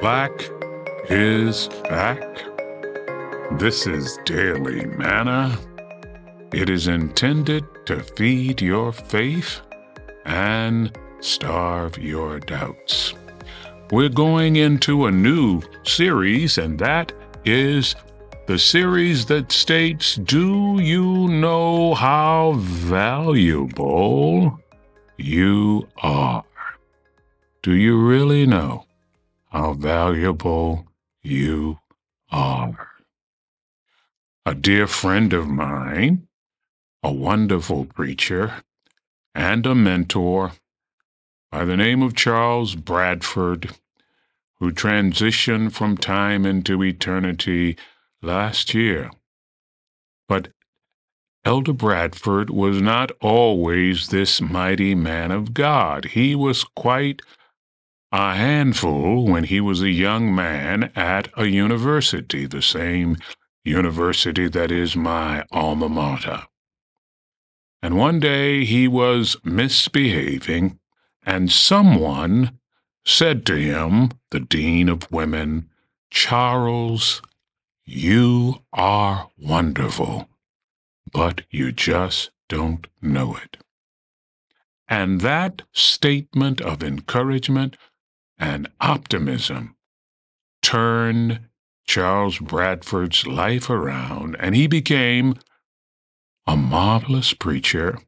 Black is back. This is Daily Manna. It is intended to feed your faith and starve your doubts. We're going into a new series, and that is the series that states Do you know how valuable you are? Do you really know how valuable you are? A dear friend of mine, a wonderful preacher, and a mentor by the name of Charles Bradford, who transitioned from time into eternity last year. But Elder Bradford was not always this mighty man of God. He was quite a handful when he was a young man at a university, the same university that is my alma mater. And one day he was misbehaving, and someone said to him, the Dean of Women, Charles, you are wonderful, but you just don't know it. And that statement of encouragement and optimism turned Charles Bradford's life around, and he became a marvelous preacher.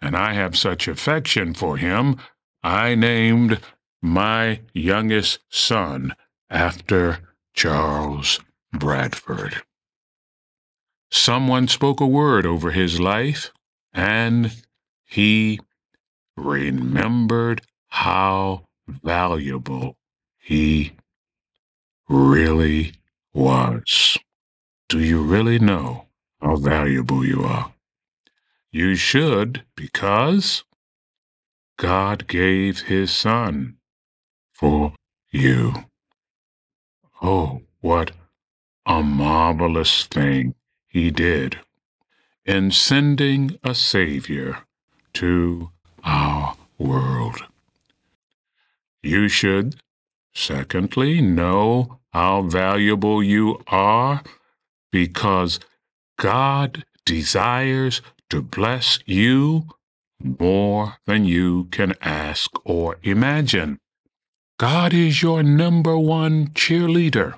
And I have such affection for him, I named my youngest son after Charles Bradford. Someone spoke a word over his life, and he remembered how valuable he really was. Do you really know how valuable you are? You should, because God gave his son for you. Oh, what a marvelous thing he did in sending a Savior to our world. You should, secondly, know how valuable you are because God desires to bless you more than you can ask or imagine. God is your number one cheerleader.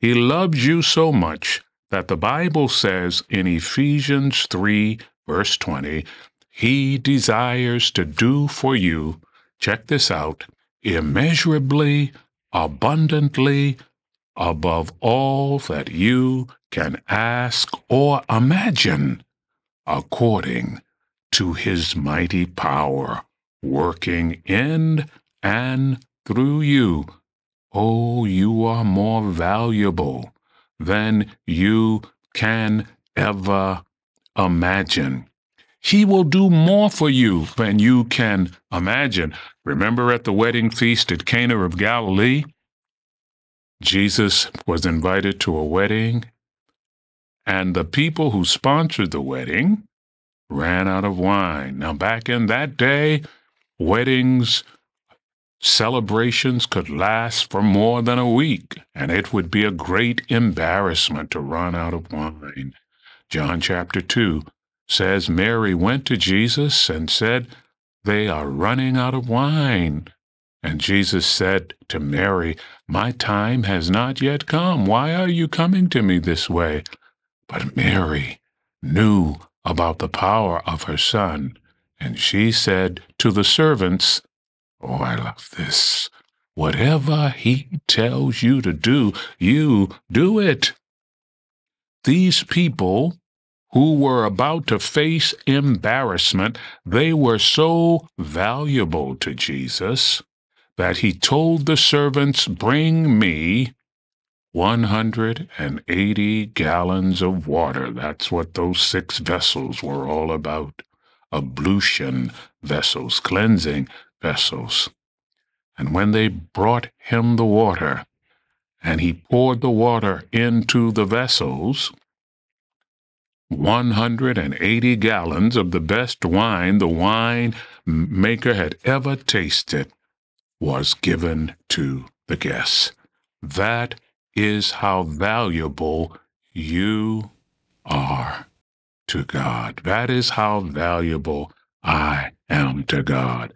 He loves you so much that the Bible says in Ephesians 3, verse 20, He desires to do for you, check this out, immeasurably, abundantly, above all that you can ask or imagine, according to His mighty power working in and through you Oh, you are more valuable than you can ever imagine. He will do more for you than you can imagine. Remember at the wedding feast at Cana of Galilee? Jesus was invited to a wedding, and the people who sponsored the wedding ran out of wine. Now, back in that day, weddings Celebrations could last for more than a week, and it would be a great embarrassment to run out of wine. John chapter 2 says Mary went to Jesus and said, They are running out of wine. And Jesus said to Mary, My time has not yet come. Why are you coming to me this way? But Mary knew about the power of her son, and she said to the servants, Oh, I love this. Whatever he tells you to do, you do it. These people who were about to face embarrassment, they were so valuable to Jesus that he told the servants, Bring me 180 gallons of water. That's what those six vessels were all about. Ablution vessels, cleansing vessels. And when they brought him the water, and he poured the water into the vessels, 180 gallons of the best wine the wine maker had ever tasted was given to the guests. That is how valuable you are to God. That is how valuable I am to God.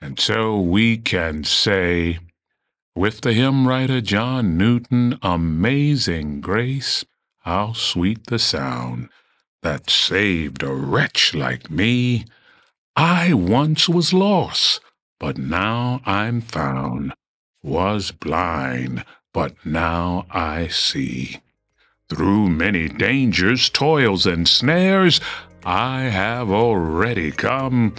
And so we can say, with the hymn writer John Newton, Amazing Grace, how sweet the sound that saved a wretch like me. I once was lost, but now I'm found, was blind, but now I see. Through many dangers, toils, and snares, I have already come.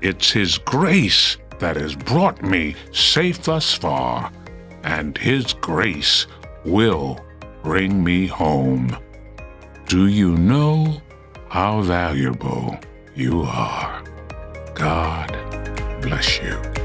It's His grace that has brought me safe thus far, and His grace will bring me home. Do you know how valuable you are? God bless you.